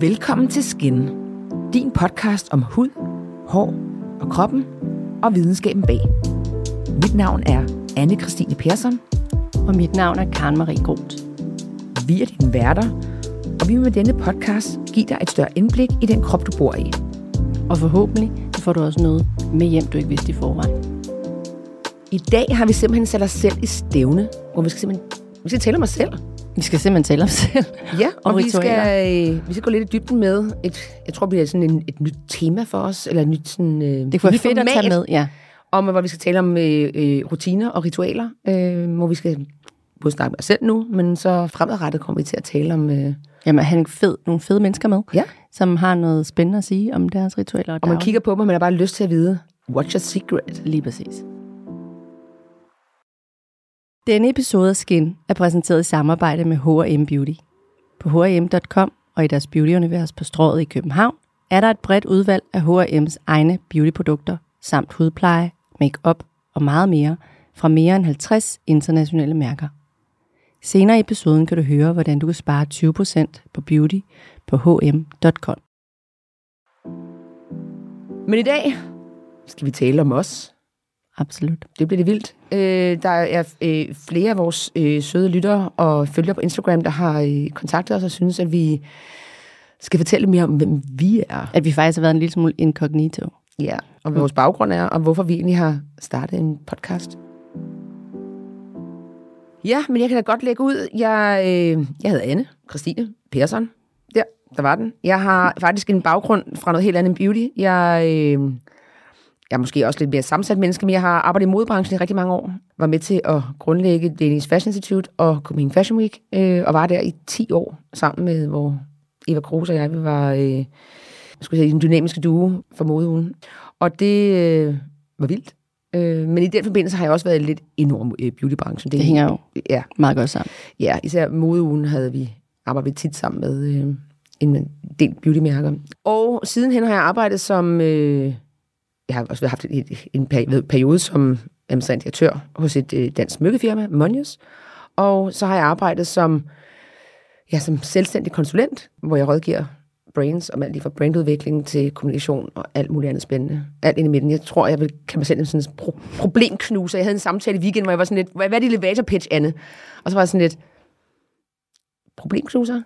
Velkommen til Skin, din podcast om hud, hår og kroppen og videnskaben bag. Mit navn er anne Christine Persson. Og mit navn er Karen Marie Groth. Vi er dine værter, og vi vil med denne podcast give dig et større indblik i den krop, du bor i. Og forhåbentlig får du også noget med hjem, du ikke vidste i forvejen. I dag har vi simpelthen sat os selv i stævne, hvor vi skal simpelthen vi skal om os selv. Vi skal simpelthen tale om selv. Ja, og, Og vi skal, øh, vi skal gå lidt i dybden med, et, jeg tror, det bliver sådan en, et nyt tema for os, eller et nyt sådan, øh, Det kunne være fedt at tage med, ja. om, hvor vi skal tale om øh, øh, rutiner og ritualer, øh, hvor vi skal både snakke med os selv nu, men så fremadrettet kommer vi til at tale om, øh, Jamen, han fed, nogle fede mennesker med, Ja. som har noget spændende at sige om deres ritualer. og man kigger på dem, og man har bare lyst til at vide, what's your secret? Lige præcis. Denne episode af Skin er præsenteret i samarbejde med H&M Beauty. På H&M.com og i deres beautyunivers på Strøget i København er der et bredt udvalg af H&M's egne beautyprodukter, samt hudpleje, makeup og meget mere fra mere end 50 internationale mærker. Senere i episoden kan du høre, hvordan du kan spare 20% på beauty på hm.com. Men i dag skal vi tale om os. Absolut. Det bliver det vildt. Øh, der er øh, flere af vores øh, søde lyttere og følgere på Instagram, der har øh, kontaktet os og synes, at vi skal fortælle mere om, hvem vi er. At vi faktisk har været en lille smule incognito. Ja, og hvad vores baggrund er, og hvorfor vi egentlig har startet en podcast. Ja, men jeg kan da godt lægge ud. Jeg, øh, jeg hedder Anne Christine Persson. Der, der var den. Jeg har faktisk en baggrund fra noget helt andet end beauty. Jeg, øh, jeg er måske også lidt mere sammensat menneske, men jeg har arbejdet i modebranchen i rigtig mange år. Var med til at grundlægge Danish Fashion Institute og Copenhagen Fashion Week, øh, og var der i 10 år sammen med, hvor Eva Kroos og jeg, vi var øh, jeg skulle sige, en dynamiske duo for modeugen. Og det øh, var vildt. Øh, men i den forbindelse har jeg også været lidt enorm øh, beautybranchen. Det hænger jo Ja, meget godt sammen. ja, især modeugen havde vi arbejdet vi tit sammen med øh, en del beautymærker. Og sidenhen har jeg arbejdet som... Øh, jeg har også haft et, en periode som administrerende direktør hos et øh, dansk smykkefirma, Monius. Og så har jeg arbejdet som, ja, som selvstændig konsulent, hvor jeg rådgiver brands om alt lige fra brandudvikling til kommunikation og alt muligt andet spændende. Alt ind i midten. Jeg tror, jeg vil kan mig selv en sådan pro- problemknuser. Jeg havde en samtale i weekenden, hvor jeg var sådan lidt, hvad hvad er det elevator pitch, Anne? Og så var jeg sådan lidt, problemknuser?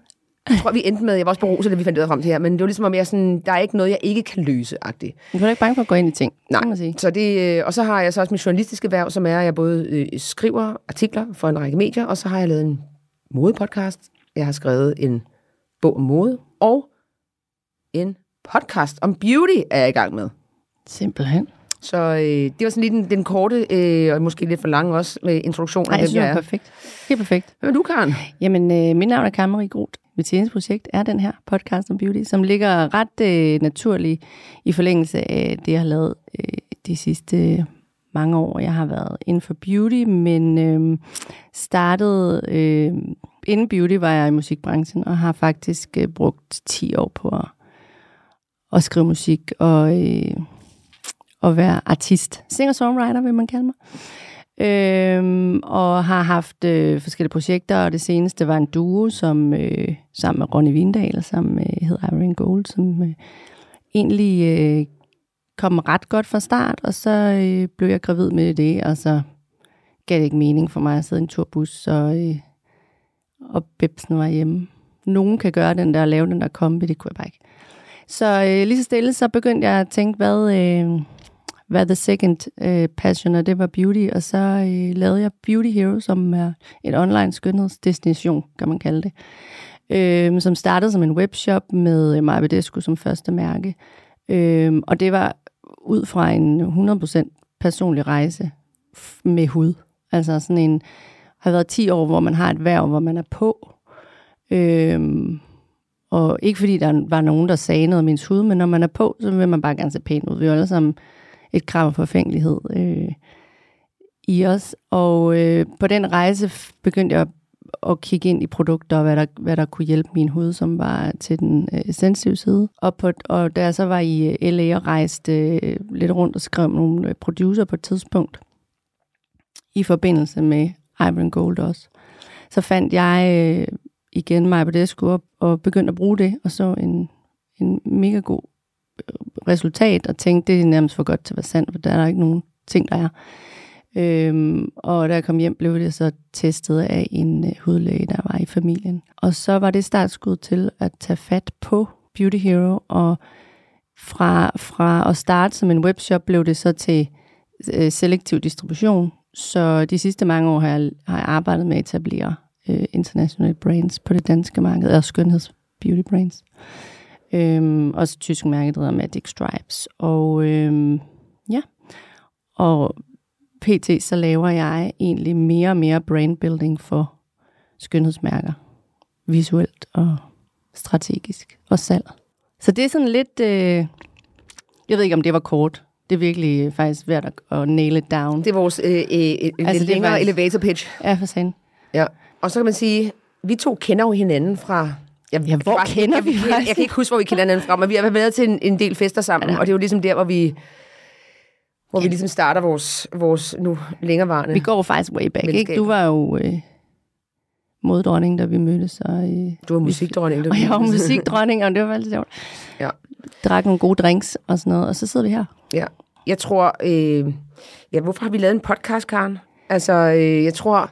Jeg tror, vi endte med, jeg var også beruset, da vi fandt ud af frem til her, men det var ligesom om, jeg sådan, der er ikke noget, jeg ikke kan løse-agtigt. Du er ikke bange for at gå ind i ting, Nej. kan man sige. Så det, øh, og så har jeg så også mit journalistiske værv, som er, at jeg både øh, skriver artikler for en række medier, og så har jeg lavet en modepodcast. Jeg har skrevet en bog om mode, og en podcast om beauty er jeg i gang med. Simpelthen. Så øh, det var sådan lige den, den korte, øh, og måske lidt for lang også, med introduktion Nej, af, jeg synes, det er er. perfekt. Helt perfekt. Hvem er du, Karen? Jamen, øh, mit navn er Karen Marie Groth. Mit seneste projekt er den her podcast om beauty, som ligger ret øh, naturligt i forlængelse af det, jeg har lavet øh, de sidste mange år. Jeg har været inden for beauty, men øh, startede... Øh, inden beauty var jeg i musikbranchen, og har faktisk øh, brugt 10 år på at, at skrive musik og, øh, og være artist. Singer-songwriter, vil man kalde mig. Øhm, og har haft øh, forskellige projekter, og det seneste var en duo, som øh, sammen med Ronny Vindal, som øh, hedder Iron Gold, som øh, egentlig øh, kom ret godt fra start, og så øh, blev jeg gravid med det, og så gav det ikke mening for mig at sidde i en turbus, så, øh, og Bebsen var hjemme. Nogen kan gøre den der, lave den der kombi, det kunne jeg bare ikke. Så øh, lige så stille, så begyndte jeg at tænke, hvad... Øh, hvad the second øh, passion, og det var beauty, og så øh, lavede jeg Beauty Hero, som er et online skønhedsdestination, kan man kalde det, øh, som startede som en webshop med øh, Maja Bedesco som første mærke. Øh, og det var ud fra en 100% personlig rejse f- med hud. Altså sådan en, har været 10 år, hvor man har et værv, hvor man er på. Øhm, og ikke fordi der var nogen, der sagde noget om ens hud, men når man er på, så vil man bare gerne se pæn ud. Vi er alle sammen et krav på forfængelighed øh, i os. Og øh, på den rejse begyndte jeg at kigge ind i produkter, og hvad der, hvad der kunne hjælpe min hud, som var til den øh, sensitive side. Og, på, og da jeg så var i øh, LA og rejste øh, lidt rundt og skrev nogle øh, producer på et tidspunkt, i forbindelse med Iron Gold også, så fandt jeg øh, igen mig på det og, og begyndte at bruge det, og så en, en mega god resultat, og tænkte, det er nærmest for godt til at være sandt, for der er der ikke nogen ting, der er. Øhm, og da jeg kom hjem, blev det så testet af en øh, hudlæge, der var i familien. Og så var det startskud til at tage fat på Beauty Hero, og fra, fra at starte som en webshop, blev det så til øh, selektiv distribution. Så de sidste mange år har jeg, har jeg arbejdet med at etablere øh, international brands på det danske marked, og skønheds beauty brands. Øhm, også tysk mærke, der hedder Magic Stripes. Og øhm, ja, og pt. så laver jeg egentlig mere og mere brandbuilding for skønhedsmærker. Visuelt og strategisk og salg. Så det er sådan lidt... Øh, jeg ved ikke, om det var kort. Det er virkelig faktisk svært at, at nail it down. Det er vores øh, øh, altså, lidt længere faktisk, elevator pitch. Ja, for sagen. Ja. Og så kan man sige, vi to kender jo hinanden fra... Jeg, ja, hvor faktisk, kender vi faktisk? Jeg, jeg kan ikke huske, hvor vi kender hinanden fra, men vi har været til en, en del fester sammen, ja, og det er jo ligesom der, hvor vi hvor ja. vi ligesom starter vores, vores nu længerevarende Vi går faktisk way back, ikke? Du var jo øh, moddronning, da vi mødtes. Og, øh, du var musikdronning. Og jeg var musikdronning, og det var altid sjovt. Ja. Drak nogle gode drinks og sådan noget, og så sidder vi her. Ja, jeg tror... Øh, ja, hvorfor har vi lavet en podcast, Karen? Altså, øh, jeg tror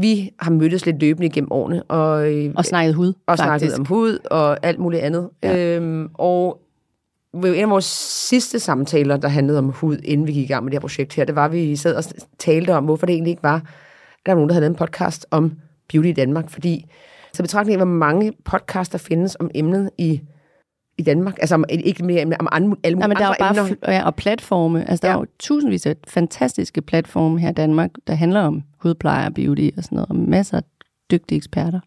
vi har mødtes lidt løbende gennem årene. Og, øh, og snakket hud, Og faktisk. snakket om hud og alt muligt andet. Ja. Øhm, og en af vores sidste samtaler, der handlede om hud, inden vi gik i gang med det her projekt her, det var, at vi sad og talte om, hvorfor det egentlig ikke var, at der var nogen, der havde en podcast om beauty i Danmark. Fordi så betragtning af, hvor mange podcasts der findes om emnet i i Danmark. Altså om, ikke mere om andre, alle ja, men der er bare emner. Ja, og platforme. Altså, der ja. er jo tusindvis af fantastiske platforme her i Danmark, der handler om hudpleje og beauty og sådan noget, og masser af dygtige eksperter.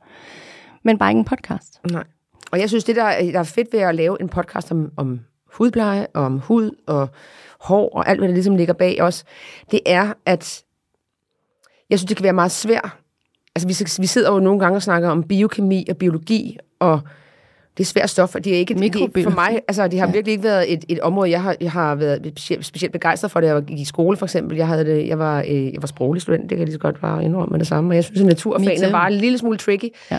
Men bare ikke en podcast. Nej. Og jeg synes, det der, der er fedt ved at lave en podcast om, om hudpleje, og om hud og hår og alt, hvad der ligesom ligger bag os, det er, at jeg synes, det kan være meget svært. Altså, vi, vi sidder jo nogle gange og snakker om biokemi og biologi, og det er svært stof, og det er ikke det, for mig, altså det har ja. virkelig ikke været et, et område, jeg har, jeg har været specielt, begejstret for, da jeg gik i skole for eksempel. Jeg, havde det, jeg, var, øh, jeg var sproglig student, det kan jeg lige så godt bare indrømme med det samme, og jeg synes, at naturfagene var en lille smule tricky. Ja.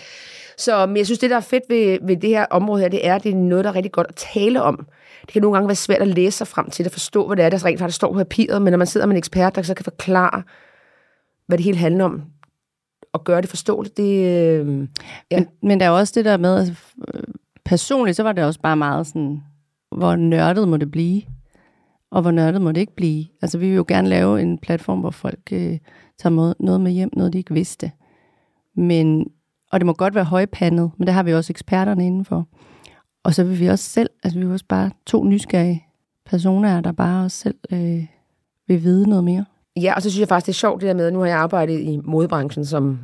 Så men jeg synes, det, der er fedt ved, ved det her område her, det er, at det er noget, der er rigtig godt at tale om. Det kan nogle gange være svært at læse sig frem til, at forstå, hvad det er, der rent faktisk står på papiret, men når man sidder med en ekspert, der så kan forklare, hvad det hele handler om, og gøre det forståeligt, det... Øh, ja. men, men der er også det der med, altså, personligt, så var det også bare meget sådan, hvor nørdet må det blive, og hvor nørdet må det ikke blive. Altså, vi vil jo gerne lave en platform, hvor folk øh, tager noget med hjem, noget de ikke vidste. Men, og det må godt være højpandet, men det har vi også eksperterne indenfor. Og så vil vi også selv, altså vi er også bare to nysgerrige personer, der bare også selv øh, vil vide noget mere. Ja, og så synes jeg faktisk, det er sjovt det der med, at nu har jeg arbejdet i modebranchen som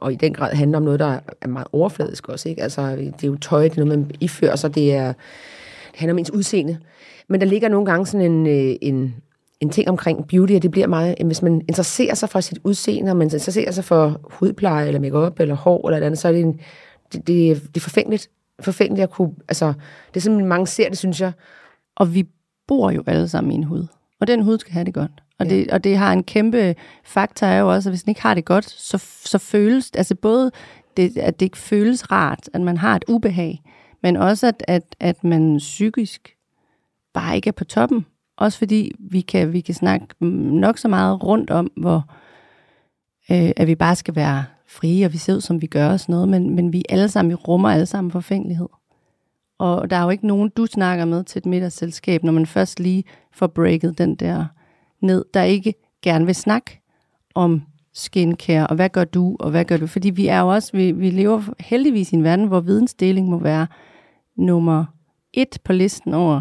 og i den grad handler om noget, der er meget overfladisk også. Ikke? Altså, det er jo tøj, det er noget, man ifører sig, det, er, det handler om ens udseende. Men der ligger nogle gange sådan en, øh, en, en ting omkring beauty, og det bliver meget, hvis man interesserer sig for sit udseende, og man interesserer sig for hudpleje, eller makeup eller hår, eller andet, så er det, en, det, det, det er forfængeligt. Forfængeligt at kunne, altså, det er sådan, mange ser det, synes jeg. Og vi bor jo alle sammen i en hud, og den hud skal have det godt. Og, ja. det, og det har en kæmpe faktor er jo også, at hvis den ikke har det godt, så, så føles, altså både det, at det ikke føles rart, at man har et ubehag, men også at, at, at man psykisk bare ikke er på toppen. Også fordi vi kan, vi kan snakke nok så meget rundt om, hvor øh, at vi bare skal være frie, og vi ser ud, som vi gør og sådan noget, men, men vi alle sammen, vi rummer alle sammen forfængelighed. Og der er jo ikke nogen, du snakker med til et middagsselskab, når man først lige får breaket den der ned, der ikke gerne vil snakke om skincare, og hvad gør du, og hvad gør du? Fordi vi er jo også, vi, vi lever heldigvis i en verden, hvor vidensdeling må være nummer et på listen over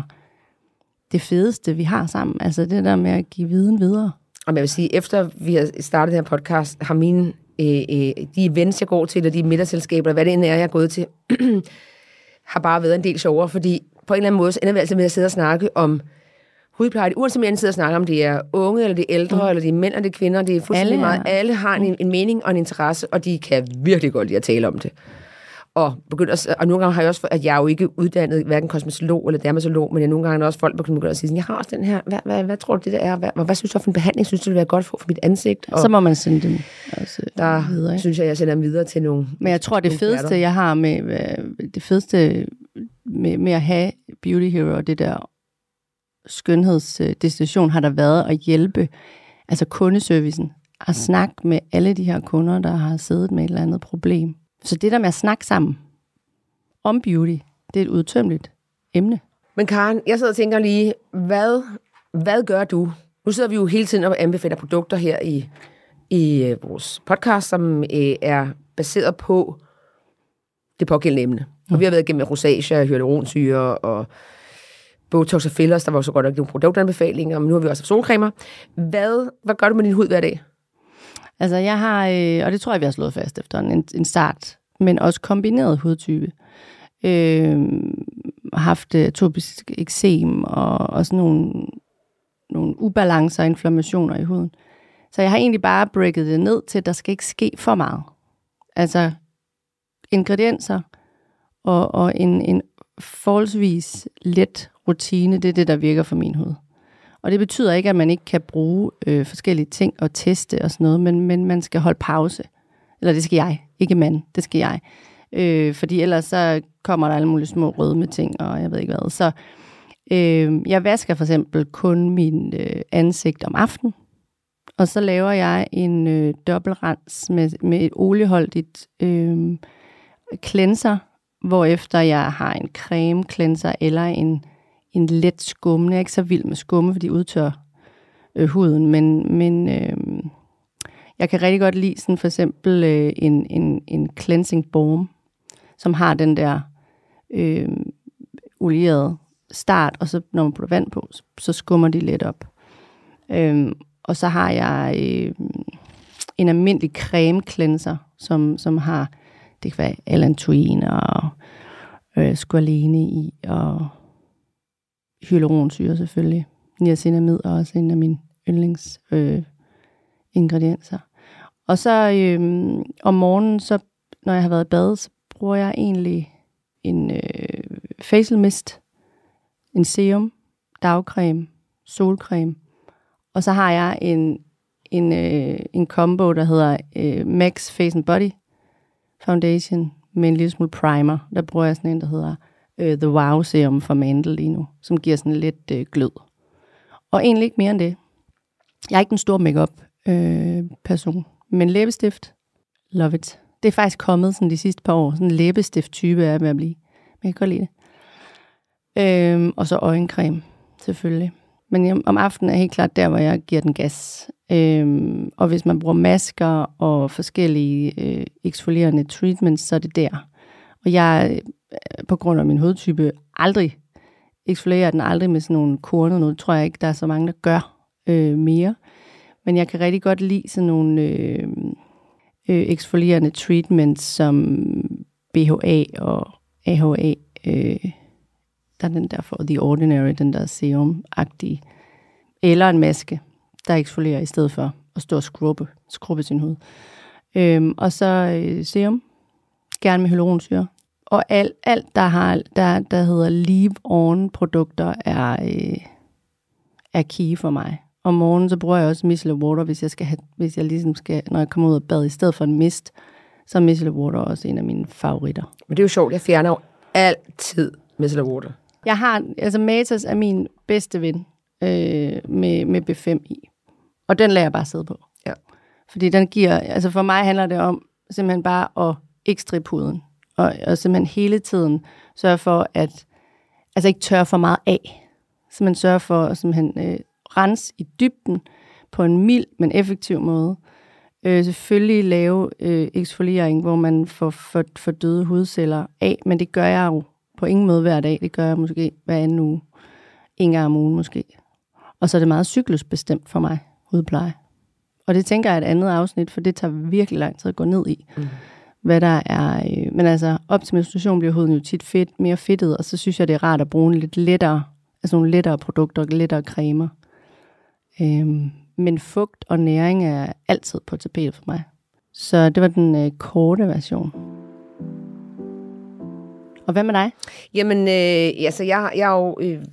det fedeste, vi har sammen. Altså det der med at give viden videre. Og jeg vil sige, efter vi har startet den her podcast, har mine, øh, øh, de events, jeg går til, eller de middagsselskaber, hvad det end er, jeg er gået til, har bare været en del sjovere, fordi på en eller anden måde, så ender vi altid med at sidde og snakke om hudpleje, uanset om jeg sidder og snakker om, det er unge, eller det er ældre, mm. eller det er mænd, eller det er kvinder, det er fuldstændig alle, meget. Alle har en, en mening og en interesse, og de kan virkelig godt lide at tale om det. og begynder at, og nogle gange har jeg også, at jeg er jo ikke uddannet hverken kosmetolog eller dermatolog, men jeg nogle gange også folk begynder at sige, jeg har også den her, hvad, hvad, hvad tror du det der er, hvad, hvad, hvad synes du for en behandling, synes du det vil være godt for, for mit ansigt? Og så må man sende dem også der videre. Ikke? synes jeg, jeg sender dem videre til nogle Men jeg tror, det fedeste, jeg har med, det fedeste med, med at have Beauty Hero og det der skønhedsdestination, har der været at hjælpe, altså kundeservicen, at snakke med alle de her kunder, der har siddet med et eller andet problem så det der med at snakke sammen om beauty, det er et udtømmeligt emne. Men Karen, jeg sidder og tænker lige, hvad, hvad gør du? Nu sidder vi jo hele tiden og anbefaler produkter her i, i øh, vores podcast, som øh, er baseret på det pågældende emne. Og mm. vi har været igennem rosacea, hyaluronsyre og Botox og fillers. Der var så godt nok nogle produktanbefalinger, men nu har vi også solcremer. Hvad, hvad gør du med din hud hver dag? Altså jeg har, øh, og det tror jeg, vi har slået fast efter en, en start, men også kombineret hudtype. Øhm, øh, haft atopisk eksem og, og sådan nogle, nogle ubalancer og inflammationer i huden. Så jeg har egentlig bare breaket det ned til, at der skal ikke ske for meget. Altså ingredienser og, og en, en forholdsvis let rutine, det er det, der virker for min hud. Og det betyder ikke, at man ikke kan bruge øh, forskellige ting og teste og sådan noget, men, men man skal holde pause. Eller det skal jeg, ikke mand, det skal jeg. Øh, fordi ellers så kommer der alle mulige små rødme ting, og jeg ved ikke hvad. Så øh, jeg vasker for eksempel kun min øh, ansigt om aftenen, og så laver jeg en øh, dobbeltrens med, med et olieholdigt øh, cleanser, hvorefter jeg har en creme cleanser eller en en let skummende. Jeg er ikke så vild med skumme, fordi de udtør øh, huden, men, men øh, jeg kan rigtig godt lide sådan for eksempel øh, en, en, en cleansing balm, som har den der øh, olierede start, og så når man putter vand på, så, så skummer de lidt op. Øh, og så har jeg øh, en almindelig creme cleanser, som, som har, det kan være allantoin og øh, squalene i, og hyaluronsyre selvfølgelig. Niacinamid er også en af mine yndlings øh, ingredienser. Og så øh, om morgenen, så når jeg har været i bad, så bruger jeg egentlig en øh, facial mist, en serum, dagcreme, solcreme, og så har jeg en, en, øh, en combo, der hedder øh, Max Face and Body Foundation med en lille smule primer. Der bruger jeg sådan en, der hedder øh, The Wow Serum fra Mandel lige nu, som giver sådan lidt øh, glød. Og egentlig ikke mere end det. Jeg er ikke den stor makeup øh, person, men læbestift, love it. Det er faktisk kommet sådan de sidste par år. Sådan en læbestift-type er jeg ved at blive. Men jeg kan godt lide det. Øh, og så øjencreme, selvfølgelig. Men om aftenen er helt klart der, hvor jeg giver den gas. Øhm, og hvis man bruger masker og forskellige øh, eksfolierende treatments, så er det der. Og jeg på grund af min hudtype aldrig eksfolierer den aldrig med sådan nogle kornet noget. Det tror jeg ikke, der er så mange, der gør øh, mere. Men jeg kan rigtig godt lide sådan nogle øh, øh, eksfolierende treatments som BHA og AHA. Øh, der er den der for The Ordinary, den der serum-agtige. Eller en maske, der eksfolierer i stedet for at stå og skrubbe, skrubbe sin hud. Øh, og så øh, serum, gerne med hyaluronsyre og alt, alt der, har, der, der hedder leave-on-produkter, er, øh, er key for mig. Om morgenen, så bruger jeg også micellar water, hvis jeg, skal have, hvis jeg ligesom skal, når jeg kommer ud af bad, i stedet for en mist, så er micellar water også en af mine favoritter. Men det er jo sjovt, jeg fjerner jo altid micellar water. Jeg har, altså Matas er min bedste ven øh, med, med B5 i. Og den lader jeg bare sidde på. Ja. Fordi den giver, altså for mig handler det om simpelthen bare at ikke strippe huden og, og simpelthen hele tiden sørge for, at altså ikke tørre for meget af. Så man sørger for at simpelthen øh, rense i dybden på en mild, men effektiv måde. Øh, selvfølgelig lave øh, eksfoliering, hvor man får, får, får døde hudceller af, men det gør jeg jo på ingen måde hver dag. Det gør jeg måske hver anden uge. En gang om ugen måske. Og så er det meget cyklusbestemt for mig, hudpleje. Og det tænker jeg er et andet afsnit, for det tager virkelig lang tid at gå ned i. Mm hvad der er. Øh, men altså, op til menstruation bliver huden jo tit fedt, mere fedtet, og så synes jeg, det er rart at bruge lidt lettere, altså nogle lettere produkter, lettere cremer. Øh, men fugt og næring er altid på tapetet for mig. Så det var den øh, korte version. Og hvad med dig? Jamen, øh, altså, jeg, jeg er jo... Øh,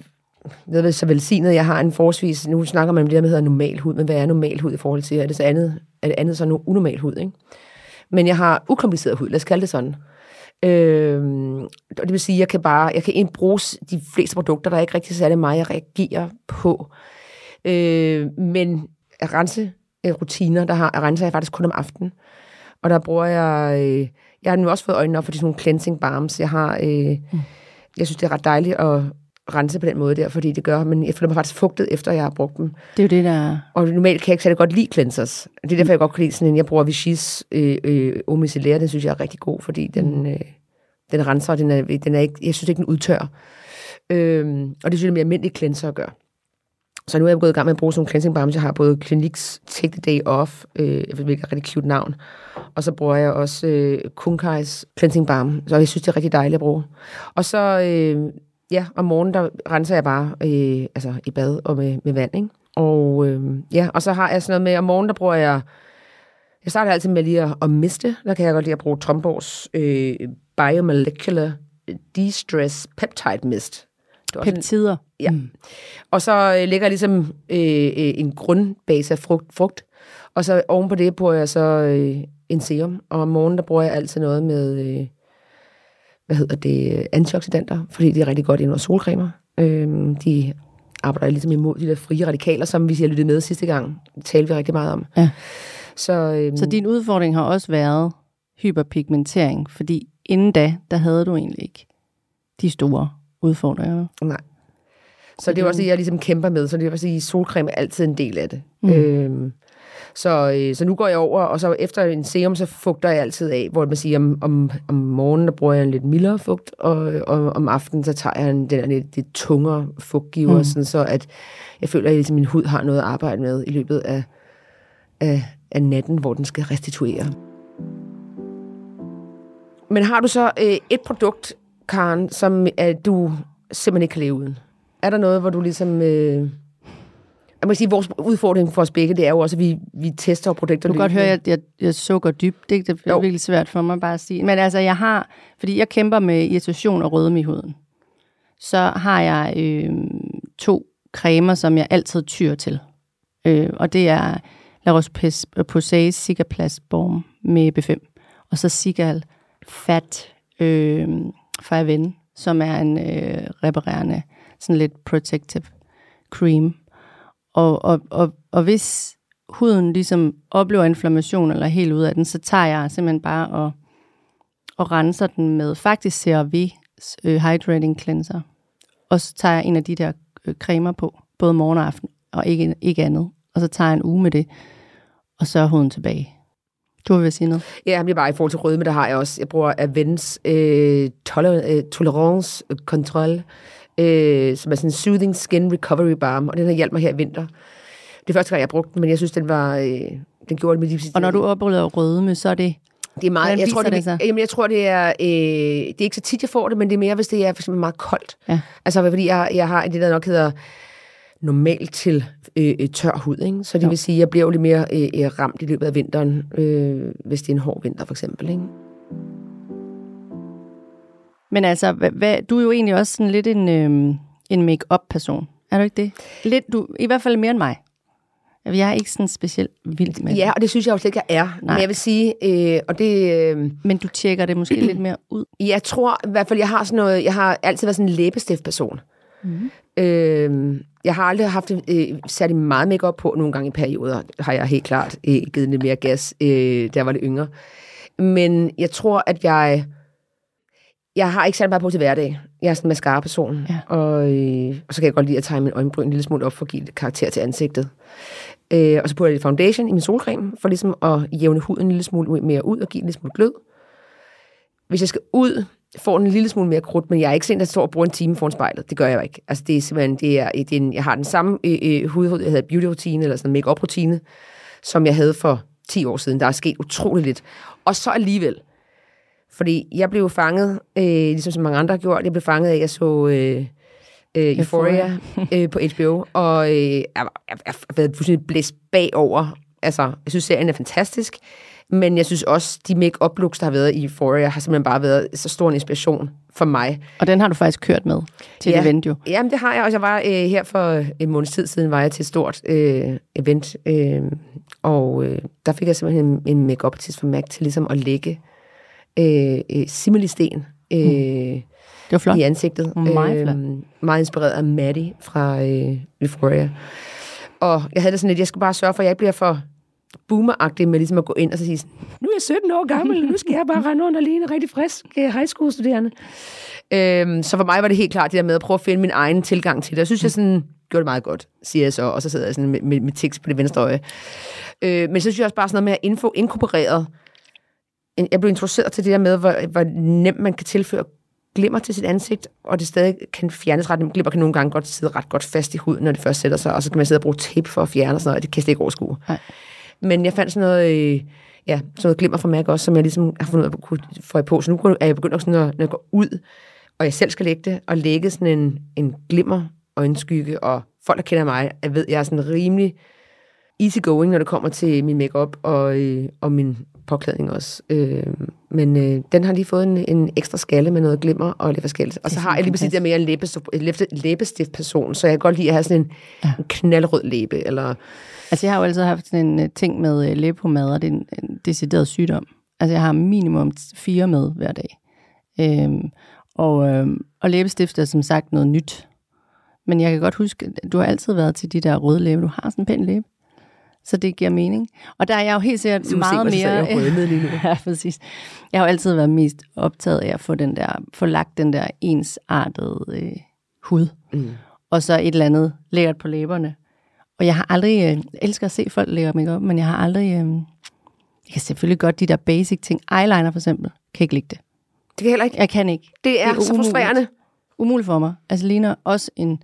jeg ved, så velsignet, jeg har en forsvis, nu snakker man om det der med, hedder normal hud, men hvad er normal hud i forhold til, er det så andet, er det andet så nu unormal hud, ikke? Men jeg har ukompliceret hud, lad os kalde det sådan. Øh, og det vil sige, jeg kan bare, jeg kan bruge de fleste produkter, der er ikke rigtig særlig meget, jeg reagerer på. Øh, men rense rutiner, der har, renser jeg faktisk kun om aftenen. Og der bruger jeg, øh, jeg har nu også fået øjnene op for de sådan nogle cleansing balms. Jeg har, øh, mm. jeg synes, det er ret dejligt at rense på den måde der, fordi det gør, men jeg føler mig faktisk fugtet, efter jeg har brugt dem. Det er jo det, der... Og normalt kan jeg ikke særlig godt lide cleansers. Det er derfor, jeg godt kan lide sådan en, jeg bruger Vichy's øh, øh, Omicellare, den synes jeg er rigtig god, fordi den, mm. øh, den renser, og den er, den er ikke, jeg synes ikke, den udtør. Øh, og det synes jeg er mere almindelig cleanser at gøre. Så nu er jeg gået i gang med at bruge sådan nogle cleansing balms. Jeg har både Cliniques Take the Day Off, øh, hvilket er et rigtig cute navn. Og så bruger jeg også øh, Kunkais cleansing balm, så jeg synes, det er rigtig dejligt at bruge. Og så, øh, ja, om morgenen, der renser jeg bare øh, altså i bad og med, med vand, ikke? Og øh, ja, og så har jeg sådan noget med, om morgenen, der bruger jeg, jeg starter altid med lige at, at miste. Der kan jeg godt lide at bruge Tromborgs øh, Biomolecular De-Stress Peptide Mist. Peptider. Ja. Mm. Og så øh, lægger jeg ligesom øh, øh, en grundbase af frugt, frugt, og så oven på det bruger jeg så øh, en serum, og om morgenen der bruger jeg altid noget med, øh, hvad hedder det, antioxidanter, fordi det er rigtig godt ind under solcremer. Øh, de arbejder ligesom imod de der frie radikaler, som vi har lyttet med sidste gang. Det talte vi rigtig meget om. Ja. Så, øh, så din udfordring har også været hyperpigmentering, fordi inden da, der havde du egentlig ikke de store udfordringer. Nej. Så det er også det, jeg ligesom kæmper med. Så det vil sige, solcreme er altid en del af det. Mm. Øhm, så, øh, så nu går jeg over, og så efter en serum, så fugter jeg altid af, hvor man siger, om, om, om morgenen, der bruger jeg en lidt mildere fugt, og, og om aftenen, så tager jeg en, den er lidt, lidt tungere fugtgiver, mm. sådan, så at jeg føler, at ligesom, min hud har noget at arbejde med i løbet af, af, af natten, hvor den skal restituere. Men har du så øh, et produkt, Karen, som øh, du simpelthen ikke kan leve uden? Er der noget, hvor du ligesom... Øh, jeg må sige, vores udfordring for os begge, det er jo også, at vi, vi tester produkter. Du kan godt høre, at jeg, jeg sukker dybt. Det, det er jo. virkelig svært for mig bare at sige. Men altså, jeg har... Fordi jeg kæmper med irritation og rødme i huden. Så har jeg øh, to cremer, som jeg altid tyr til. Øh, og det er La Roche-Posay Cicaplast Balm med B5. Og så Cical Fat øh, fra Aven, som er en øh, reparerende, sådan lidt protective cream. Og, og, og, og hvis huden ligesom oplever inflammation eller helt ud af den, så tager jeg simpelthen bare og, og renser den med faktisk CeraVe øh, Hydrating Cleanser. Og så tager jeg en af de der øh, cremer på, både morgen og aften, og ikke, ikke andet. Og så tager jeg en uge med det, og så er huden tilbage. Du vil sige noget? Ja, men bare i forhold til rødme, der har jeg også. Jeg bruger Avens øh, toler, øh, Tolerance Control, øh, som er sådan en Soothing Skin Recovery Balm, og den har hjulpet mig her i vinter. Det er første gang, jeg brugte den, men jeg synes, den var... Øh, den gjorde det med de Og når du oplever rødme, så er det... Det er meget, jeg tror, det, det jamen, jeg tror, det er, øh, det er ikke så tit, jeg får det, men det er mere, hvis det er for eksempel meget koldt. Ja. Altså, fordi jeg, jeg har det, der nok hedder normalt til øh, øh, tør hud. Ikke? Så det jo. vil sige, at jeg bliver jo lidt mere øh, øh, ramt i løbet af vinteren, øh, hvis det er en hård vinter for eksempel. Ikke? Men altså, hvad, du er jo egentlig også sådan lidt en, øh, en make-up-person. Er du ikke det? Lidt, du, I hvert fald mere end mig. Jeg er ikke sådan specielt vild med Ja, og det synes jeg jo slet ikke, jeg er. Nej. Men jeg vil sige, øh, og det... Øh, Men du tjekker det måske lidt mere ud? Jeg tror i hvert fald, jeg har sådan noget... Jeg har altid været sådan en læbestift-person. Mm. Øh, jeg har aldrig haft øh, særlig meget makeup på. Nogle gange i perioder har jeg helt klart øh, givet det mere gas, øh, da jeg var lidt yngre. Men jeg tror, at jeg... Jeg har ikke særlig meget på til hverdag. Jeg er sådan en mascara-person. Ja. Og, øh, og så kan jeg godt lide at tegne min øjenbryn en lille smule op for at give karakter til ansigtet. Øh, og så putter jeg lidt foundation i min solcreme, for ligesom at jævne huden en lille smule mere ud og give en lille smule glød. Hvis jeg skal ud får en lille smule mere krudt, men jeg er ikke sådan, der står og bruger en time foran spejlet. Det gør jeg jo ikke. Altså, det er simpelthen, det er, det er en, jeg har den samme øh, øh, hud, jeg havde beauty-rutine, eller sådan en make-up-rutine, som jeg havde for 10 år siden. Der er sket utroligt lidt. Og så alligevel, fordi jeg blev fanget, øh, ligesom som mange andre har gjort, jeg blev fanget af, at jeg så øh, øh, Euphoria øh, på HBO, og øh, jeg, jeg, jeg, jeg har været fuldstændig blæst bagover. Altså, jeg synes, serien er fantastisk. Men jeg synes også, de make-up looks, der har været i Euphoria, har simpelthen bare været så stor en inspiration for mig. Og den har du faktisk kørt med til Ja. et event jo. Jamen, det har jeg også. Jeg var øh, her for en måneds tid siden, var jeg til et stort øh, event, øh, og øh, der fik jeg simpelthen en, en make-up artist fra MAC til ligesom at lægge øh, øh, similisten øh, Det var flot. i ansigtet. Meget flot. meget inspireret af Maddie fra øh, Euphoria. Og jeg havde det sådan lidt, jeg skal bare sørge for, at jeg ikke bliver for boomeragtig med ligesom at gå ind og så sige sådan, nu er jeg 17 år gammel, nu skal jeg bare rende rundt og ligne en rigtig frisk øh, high school studerende. Øhm, så for mig var det helt klart det der med at prøve at finde min egen tilgang til det. Jeg synes, jeg sådan gjorde det meget godt, siger jeg så, og så sidder jeg sådan med, med, med tekst på det venstre øje. Øh, men så synes jeg også bare sådan noget med at info inkorporeret. Jeg blev introduceret til det der med, hvor, hvor nemt man kan tilføre glimmer til sit ansigt, og det stadig kan fjernes ret nemt. Glimmer kan nogle gange godt sidde ret godt fast i huden, når det først sætter sig, og så kan man sidde og bruge tape for at fjerne og sådan noget, og det kan jeg slet ikke overskue. Nej. Men jeg fandt sådan noget, øh, ja, sådan noget glimmer fra MAC også, som jeg ligesom har fundet ud af at kunne få på. Så nu er jeg begyndt sådan, at, når jeg går ud, og jeg selv skal lægge det, og lægge sådan en, en glimmer øjenskygge, og folk, der kender mig, jeg ved, jeg er sådan rimelig easygoing, når det kommer til min makeup og, øh, og min påklædning også. Øh, men øh, den har lige fået en, en ekstra skalle med noget glimmer og lidt forskelligt. Og så har jeg lige præcis det der er en læbestift, læbe, læbestift person, så jeg kan godt lide at have sådan en, ja. en knaldrød læbe, eller Altså, jeg har jo altid haft sådan en øh, ting med øh, læbepomade, og det er en, en decideret sygdom. Altså, jeg har minimum fire med hver dag. Øhm, og, øhm, og læbestift er som sagt noget nyt. Men jeg kan godt huske, du har altid været til de der røde læber. Du har sådan en pæn læbe. Så det giver mening. Og der er jeg jo helt sikkert du se, meget sidder mere... jeg lige nu. ja, præcis. Jeg har jo altid været mest optaget af at få, den der, få lagt den der ensartede øh, hud. Mm. Og så et eller andet lækkert på læberne. Og jeg har aldrig... Øh, jeg elsker at se folk lægge makeup, men jeg har aldrig... Øh, jeg kan selvfølgelig godt de der basic ting. Eyeliner for eksempel. Kan ikke lide det. Det kan heller ikke. Jeg kan ikke. Det er, Det er så umuligt. frustrerende. Umuligt for mig. Altså ligner også en,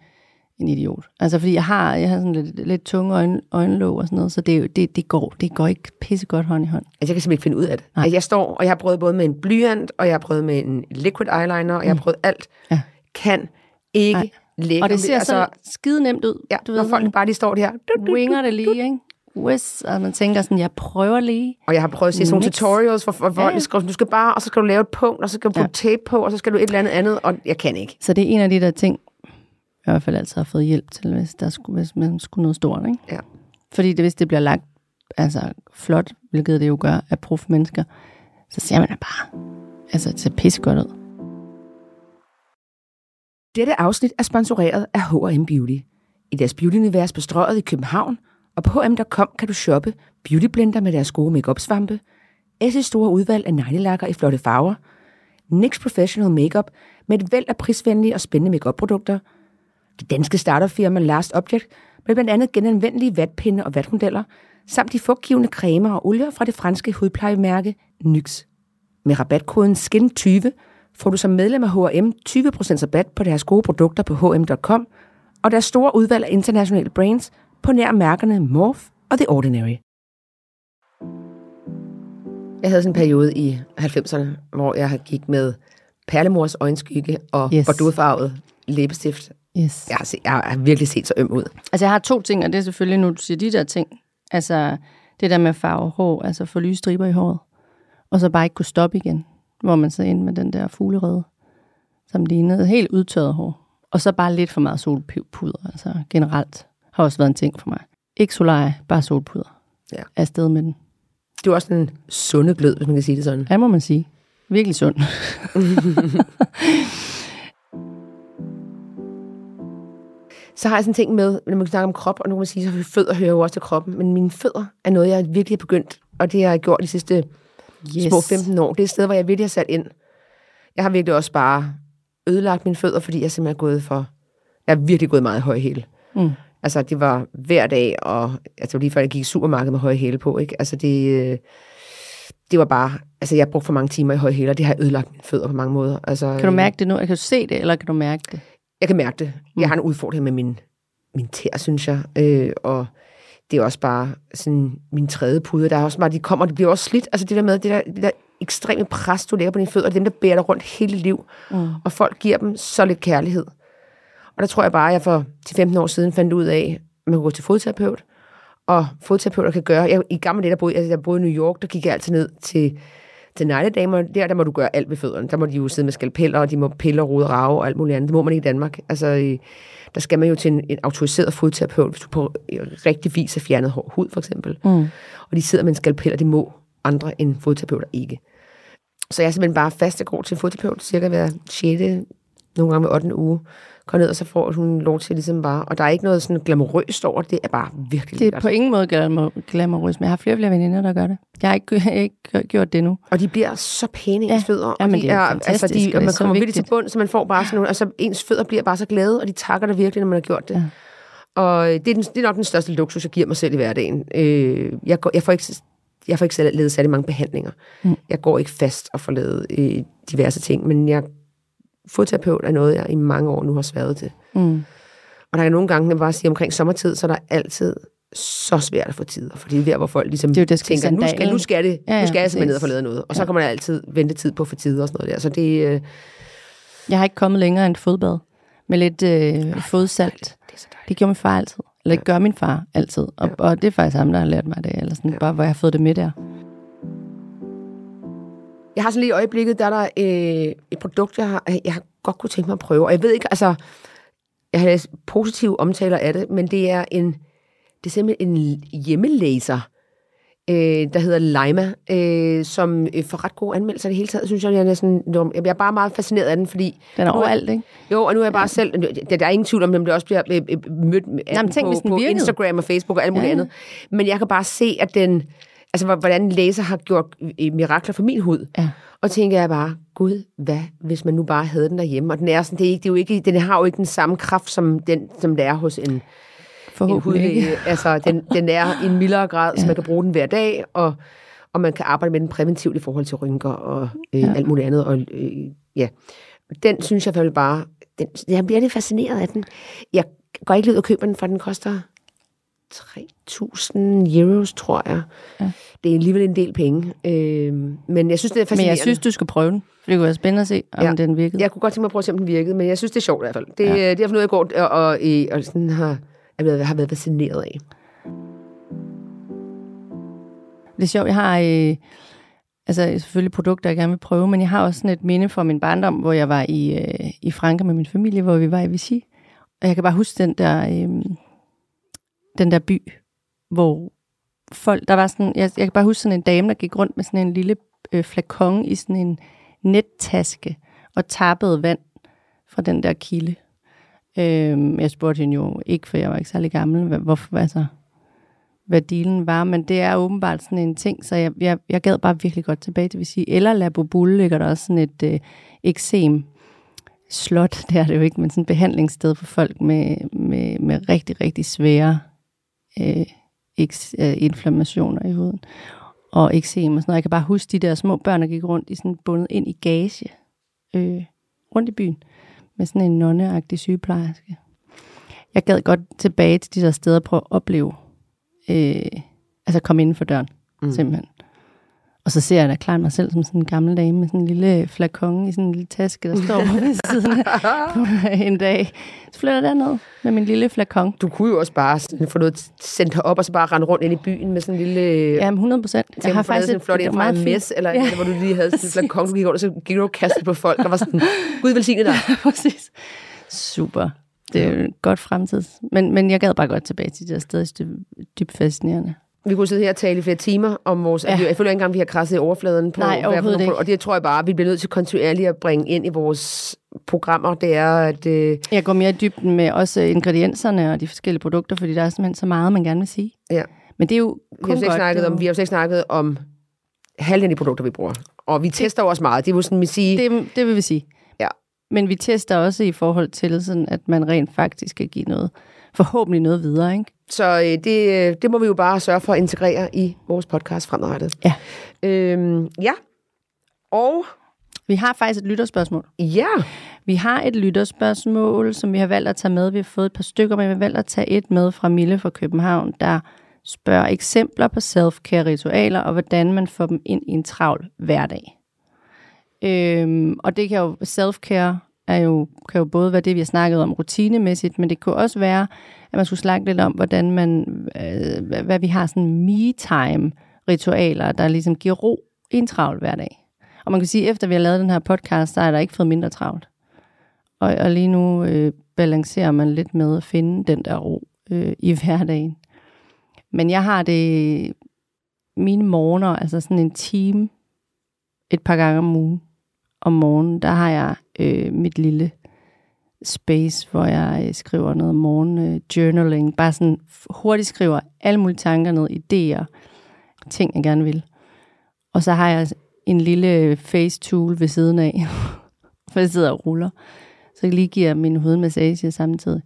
en idiot. Altså fordi jeg har, jeg har sådan lidt, lidt tunge øjne, øjenlåg og sådan noget, så det, det, det, går, det går ikke pissegodt hånd i hånd. Altså, jeg kan simpelthen ikke finde ud af det. Nej. Altså, jeg står, og jeg har prøvet både med en blyant, og jeg har prøvet med en liquid eyeliner, og jeg har prøvet alt. Ja. Kan ikke Nej. lægge. Og det ser altså, så skide nemt ud. ja, du når ved, folk bare lige står der. Du, du, du. winger det lige, ikke? Whiz, og man tænker sådan, jeg prøver lige. Og jeg har prøvet at se sådan nogle tutorials, hvor, hvor Ja, ja, skriver, du skal bare, og så skal du lave et punkt, og så skal du putte ja. tape på, og så skal du et eller andet andet, og jeg kan ikke. Så det er en af de der ting, i hvert fald altid har fået hjælp til, hvis, der skulle, hvis man skulle noget stort. Ikke? Ja. Fordi det, hvis det bliver lagt altså, flot, hvilket det jo gør af prof mennesker, så ser man det bare. Altså, det ser pissegodt ud. Dette afsnit er sponsoreret af H&M Beauty. I deres beauty-univers bestrøget i København, og på hm.com kan du shoppe beautyblender med deres gode makeup svampe Esses store udvalg af neglelakker i flotte farver, NYX Professional Makeup med et væld af prisvenlige og spændende makeup-produkter, det danske startup-firma Last Object med blandt andet genanvendelige vatpinde og vatmodeller, samt de fugtgivende cremer og olier fra det franske hudplejemærke NYX. Med rabatkoden SKIN20 får du som medlem af H&M 20% rabat på deres gode produkter på hm.com og deres store udvalg af internationale brands på nær mærkerne Morph og The Ordinary. Jeg havde sådan en periode i 90'erne, hvor jeg gik med perlemors øjenskygge og yes. bordeauxfarvet læbestift. Yes. Jeg har, jeg har virkelig set så øm ud. Altså, jeg har to ting, og det er selvfølgelig, nu du siger de der ting. Altså, det der med farve hår, altså få lyse striber i håret. Og så bare ikke kunne stoppe igen, hvor man så ind med den der fuglerede, som lignede helt udtørret hår. Og så bare lidt for meget solpuder, altså generelt har også været en ting for mig. Ikke solarie, bare solpuder. Ja. Afsted med den. Det var også en sunde glød, hvis man kan sige det sådan. Ja, må man sige. Virkelig sund. Så har jeg sådan en ting med, når man snakker om krop, og nu kan man sige, så fødder hører jo også til kroppen, men mine fødder er noget, jeg virkelig har begyndt, og det har jeg gjort de sidste yes. små 15 år. Det er et sted, hvor jeg virkelig har sat ind. Jeg har virkelig også bare ødelagt mine fødder, fordi jeg simpelthen er gået for... Jeg er virkelig gået meget i høje hæle. Mm. Altså, det var hver dag, og altså, lige før, jeg gik i supermarkedet med høje hæle på, ikke? Altså, det, øh, det var bare... Altså, jeg har brugt for mange timer i høje hæle, og det har ødelagt mine fødder på mange måder. Altså, Kan du mærke det nu? Kan du se det, eller kan du mærke det? Jeg kan mærke det. Jeg har en udfordring med min, min tær, synes jeg. Øh, og det er også bare sådan min tredje pude. Der er også bare, de kommer, det bliver også slidt. Altså det der med, det der, det der ekstreme pres, du lægger på dine fødder, er dem, der bærer dig rundt hele liv. Mm. Og folk giver dem så lidt kærlighed. Og der tror jeg bare, at jeg for 10-15 år siden fandt ud af, at man kunne gå til fodterapeut, og fodterapeuter kan gøre. Jeg, I gamle dage, der boede, altså, jeg boede i New York, der gik jeg altid ned til, til negledamer. Der, der må du gøre alt ved fødderne. Der må de jo sidde med skalpeller, og de må pille og rode rave og alt muligt andet. Det må man ikke i Danmark. Altså, der skal man jo til en, en autoriseret fodterapeut, hvis du på rigtig vis er fjernet hård hud, for eksempel. Mm. Og de sidder med en skalpel, og de må andre end fodterapeuter ikke. Så jeg er simpelthen bare fast og går til en fodterapeut, cirka hver 6. nogle gange hver 8. uge. Går ned, og så får hun lov til ligesom bare... Og der er ikke noget sådan glamourøst over det. Det er bare virkelig Det er på ingen måde glamour- glamourøst, men jeg har flere og flere veninder, der gør det. Jeg har ikke, jeg har ikke gjort det nu. Og de bliver så pæne, ens Ja. fødder. og Jamen, de det er altså, fantastisk, de, og og er man kommer virkelig til bund, så man får bare sådan nogle... Altså, ens fødder bliver bare så glade, og de takker dig virkelig, når man har gjort det. Ja. Og øh, det er, den, det er nok den største luksus, jeg giver mig selv i hverdagen. Øh, jeg, går, jeg får ikke jeg får ikke lavet særlig mange behandlinger. Mm. Jeg går ikke fast og får lavet øh, diverse ting, men jeg fodterapeut er noget, jeg i mange år nu har sværet til. Mm. Og der er nogle gange, jeg bare siger, omkring sommertid, så er der altid så svært at få tider, for det er der, hvor folk ligesom Det er det, skal tænker, nu skal, nu skal det, Ja, ja, ja, nu skal jeg simpelthen ned og få lavet noget. Og så kommer der altid ventetid på for tider og sådan noget der. Så det, øh, Jeg har ikke kommet længere end fodbad med lidt øh, fodsalt. det er så dejligt. Det gjorde min far altid. Eller det gør min far altid. Og, ja. og det er faktisk ham, der har lært mig det. Eller sådan, ja. bare hvor jeg har fået det med der. Jeg har sådan lige i øjeblikket, der er der øh, et produkt, jeg har, jeg har godt kunne tænke mig at prøve. Og jeg ved ikke, altså, jeg har læst positive omtaler af det, men det er en, det er simpelthen en hjemmelaser, øh, der hedder Lima, øh, som øh, får ret gode anmeldelser i det hele taget, synes jeg. Jeg er, sådan, jeg er bare meget fascineret af den, fordi... Den er er- overalt, ikke? Jo, og nu er jeg bare selv... Der, der er ingen tvivl om, om det også bliver øh, øh, mødt men tænk, på, på. Instagram og Facebook og alt muligt Ja, ja. ja. andet. Men jeg kan bare se, at den... Altså, hvor- hvordan en læser har gjort øh, mirakler for min hud. Ja. Og tænker jeg bare, gud, hvad hvis man nu bare havde den derhjemme? Og den, er sådan, det er ikke, det er jo ikke, den har jo ikke den samme kraft, som, den, som det er hos en, en hudlæge. Altså, den, den er i en mildere grad, ja. så man kan bruge den hver dag, og, og man kan arbejde med den præventivt i forhold til rynker og øh, ja. alt muligt andet. Og, øh, ja. Den synes jeg vel bare, den, jeg bliver lidt fascineret af den. Jeg går ikke ud og køber den, for den koster 3.000 euros, tror jeg. Ja. Det er alligevel en del penge. Øh, men jeg synes, det er Men fascinerende. jeg synes, du skal prøve den. For det kunne være spændende at se, om Ja. den virkede. Jeg kunne godt tænke mig at prøve at se, om den virkede, men jeg synes, det er sjovt i hvert fald. Det, ja. det er for noget, jeg går og, og, og, sådan har, jeg været, har været fascineret af. Det er sjovt, jeg har øh, altså selvfølgelig produkter, jeg gerne vil prøve, men jeg har også sådan et minde fra min barndom, hvor jeg var i, øh, i Frankrig med min familie, hvor vi var i Vichy. Og jeg kan bare huske den der, øh, den der by, hvor folk, der var sådan, jeg, jeg kan bare huske sådan en dame, der gik rundt med sådan en lille øh, flakon i sådan en nettaske og tappede vand fra den der kilde. Øh, jeg spurgte hende jo ikke, for jeg var ikke særlig gammel, hvad, hvorfor, altså, hvad dealen var, men det er åbenbart sådan en ting, så jeg, jeg, jeg gad bare virkelig godt tilbage til sige Eller Labobulle ligger der også sådan et øh, eksem slot, det er det jo ikke, men sådan et behandlingssted for folk med, med, med rigtig, rigtig svære øh, eks, øh, inflammationer i huden. Og eksem og sådan noget. Jeg kan bare huske de der små børn, der gik rundt i sådan bundet ind i gage øh, rundt i byen med sådan en nonneagtig sygeplejerske. Jeg gad godt tilbage til de der steder og prøve at opleve øh, altså komme inden for døren, mm. simpelthen. Og så ser jeg da klart mig selv som sådan en gammel dame med sådan en lille flakon i sådan en lille taske, der står ved siden af en dag. Så flytter jeg derned med min lille flakon. Du kunne jo også bare få noget sendt herop, og så bare rende rundt ind i byen med sådan en lille... Ja, 100 procent. Jeg har faktisk sådan en flot det fra meget mess, eller, Ja. ja. hvor du lige havde sådan en flakon, du gik rundt, og så gik du og kastede på folk, der var sådan, Gud velsigne dig. Præcis. Super. Det er jo et godt fremtid. Men, men jeg gad bare godt tilbage til de der steder, det er dybt fascinerende. Vi kunne sidde her og tale i flere timer om vores... Ja. Jeg føler ikke engang, vi har krasset i overfladen på... Nej, overhovedet nogle- ikke. Og det tror jeg bare, vi bliver nødt til kontinuerligt at bringe ind i vores programmer. Det er, at... Øh, Jeg går mere i dybden med også ingredienserne og de forskellige produkter, fordi der er simpelthen så meget, man gerne vil sige. ja. Men det er jo Vi kun har, slet ikke godt. snakket det om, vi har jo ikke snakket om halvdelen af de produkter, vi bruger. Og vi tester jo også meget. Det er jo sådan, vi siger... det, det vil vi sige. Ja. Men vi tester også i forhold til, sådan, at man rent faktisk kan give noget, forhåbentlig noget videre, ikke? Så øh, det, øh, det må vi jo bare sørge for at integrere i vores podcast fremadrettet. Ja. Øhm, ja. Og Vi har faktisk et lytterspørgsmål. ja, Vi har et lytterspørgsmål, som vi har valgt at tage med. Vi har fået et par stykker, men vi har valgt at tage et med fra Mille fra København, der spørger eksempler på self-care-ritualer, og hvordan man får dem ind i en travl hverdag. Øhm, og det kan jo, self-care er jo, kan jo både være det, vi har snakket om rutinemæssigt, men det kunne også være, at man skulle snakke lidt om, hvordan man, øh, hvad- vi har sådan me-time-ritualer, der ligesom giver ro i en travl hverdag. Og man kan sige, at efter vi har lavet den her podcast, så er der ikke fået mindre travlt. Og, og lige nu øh, balancerer man lidt med at finde den der ro øh, i hverdagen. Men jeg har det mine morgener, altså sådan en time, et par gange om ugen, om morgenen, der har jeg øh, mit lille space, hvor jeg øh, skriver noget morgen øh, journaling, bare sådan hurtigt skriver alle mulige tanker ned, idéer, ting jeg gerne vil. Og så har jeg en lille øh, face tool ved siden af, for jeg sidder og ruller, så jeg lige giver min hovedmassage samtidig.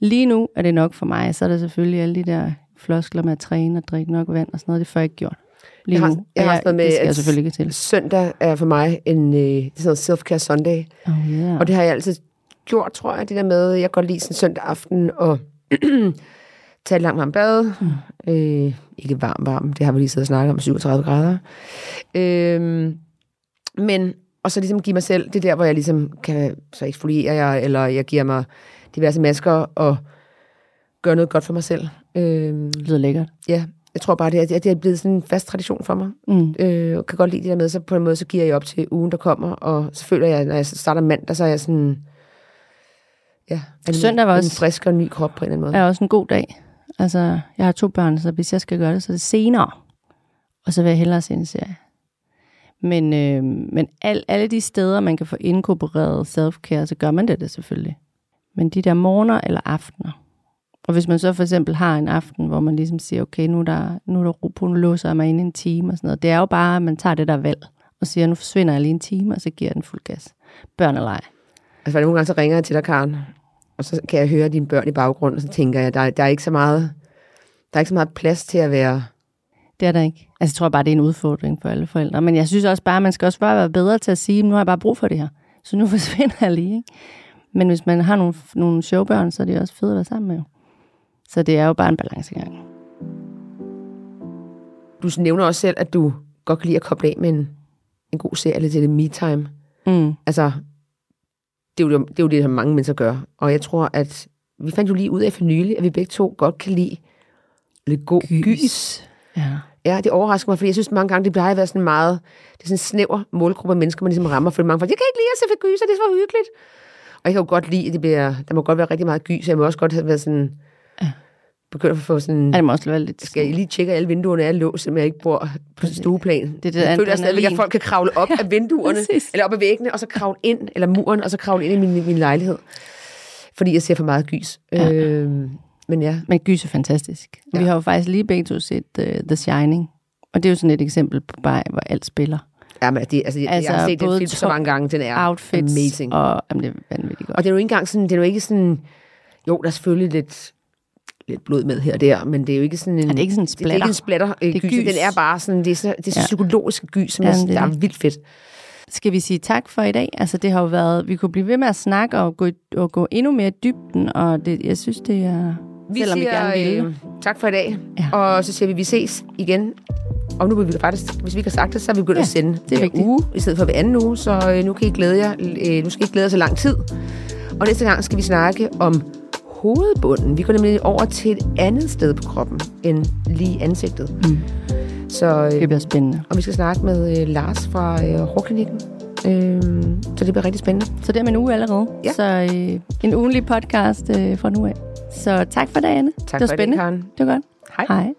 Lige nu er det nok for mig, så er der selvfølgelig alle de der floskler med at træne og drikke nok vand og sådan noget, det får jeg ikke gjort. Lige Jeg har- jeg har noget med, det skal jeg selvfølgelig ikke til. Søndag er for mig en øh, det er sådan self-care Sunday. Oh, yeah. Og det har jeg altid gjort, tror jeg, det der med, jeg godt lide sådan søndag aften og tage et langt varmt bad. Mm. Øh, ikke varm, varm, det har vi lige siddet og snakket om, 37 grader. Øh, men, og så ligesom give mig selv, det er der, hvor jeg ligesom kan, så eksfolierer jeg, eller jeg giver mig diverse masker og gør noget godt for mig selv. Øh, det lyder lækkert. ja, jeg tror bare, det er, det er blevet sådan en fast tradition for mig. Mm. Øh, kan godt lide det der med, så på en måde, så giver jeg op til ugen, der kommer, og så føler jeg, når jeg starter mandag, så er jeg sådan, ja, en, Søndag var en også- frisk og ny krop på en eller anden måde. er også en god dag. Altså, jeg har to børn, så hvis jeg skal gøre det, så er det senere. Og så vil jeg hellere se en serie. Men, øh, men al, alle de steder, man kan få inkorporeret self-care, så gør man det, det selvfølgelig. Men de der morgener eller aftener. Og hvis man så for eksempel har en aften, hvor man ligesom siger, okay, nu er der, nu er der ro på, nu låser jeg mig ind i en time og sådan noget. Det er jo bare, at man tager det der valg og siger, nu forsvinder jeg lige en time, og så giver jeg den fuld gas. Børn eller ej. Altså, nogle gange så ringer jeg til dig, Karen, og så kan jeg høre dine børn i baggrunden, og så tænker jeg, der, der er ikke så meget, der er ikke så meget plads til at være, Det er der ikke. Altså, jeg tror bare, det er en udfordring for alle forældre. Men jeg synes også bare, at man skal også bare være bedre til at sige, nu har jeg bare brug for det her. Så nu forsvinder jeg lige. Ikke? Men hvis man har nogle, nogle showbørn, så er det også fedt at være sammen med. jo. Så det er jo bare en balancegang. du nævner også selv, at du godt kan lide at koble af med en, en god serie, eller til det me-time. Mm. Altså, det er, jo, det er jo det, som mange mennesker gør. Og jeg tror, at vi fandt jo lige ud af for nylig, at vi begge to godt kan lide lidt god gys. gys. Ja. Ja, det overrasker mig, fordi jeg synes mange gange, det plejer at være sådan meget, det er sådan en snæver målgruppe af mennesker, man ligesom rammer, for mange folk, jeg kan ikke lide at se for gys, og det er så hyggeligt. Og jeg kan jo godt lide, at det bliver, der må godt være rigtig meget gys, jeg må også godt have været sådan, Ja. begyndt at få sådan, Ja, det må også være lidt... skal jeg lige tjekke, at alle vinduerne er låst, så jeg ikke bor på stueplan. det der jeg føler stadigvæk, at folk kan kravle op af vinduerne, præcis. eller op ad væggene, og så kravle ind, eller muren, og så kravle ind i min, min lejlighed. Fordi jeg ser for meget gys. Ja. Øhm, men ja, Men gys er fantastisk. Ja. Vi Ja. har jo faktisk lige begge to set uh, The Shining. Og det er jo sådan et eksempel på bare, hvor alt spiller. ja men det, altså, altså, Altså, jeg har set den film så mange gange, den er Outfits. amazing. Og jamen, det er vanvittigt godt. Og det er jo ikke engang sådan, det er jo ikke sådan, jo, der er selvfølgelig lidt, lidt blod med her og der, men det er jo ikke sådan en... Er det ikke sådan en det, det er ikke en splatter? splatter øh, Det er gys. gys. Den er bare sådan, det er så, det er så Ja. psykologisk gys, som Ja, er der er vildt fedt. Skal vi sige tak for i dag? Altså det har jo været, vi kunne blive ved med at snakke og gå, i- og gå endnu mere i dybden, og det, jeg synes, det er, Vi selvom siger vi gerne vil. øh, tak for i dag, Ja. og så siger vi, vi ses igen. Og nu vil vi faktisk, hvis vi ikke har sagt det, så er vi begyndt Ja, at sende det er vigtigt. uge, i stedet for hver anden uge, så øh, nu kan I glæde jer, øh, nu skal I glæde jer så lang tid. Og næste gang skal vi snakke om hovedbunden. Vi går nemlig over til et andet sted på kroppen, end lige ansigtet. Mm. Så, øh, det bliver spændende. og vi skal snakke med øh, Lars fra øh, Hårklinikken. Øh, så det bliver rigtig spændende. Så det er om en uge allerede. Ja. Så øh, en ugenlig podcast øh, fra nu af. Så tak for det, Anne. Tak det var for spændende. det, Karen. Det var godt. Hej. Hej.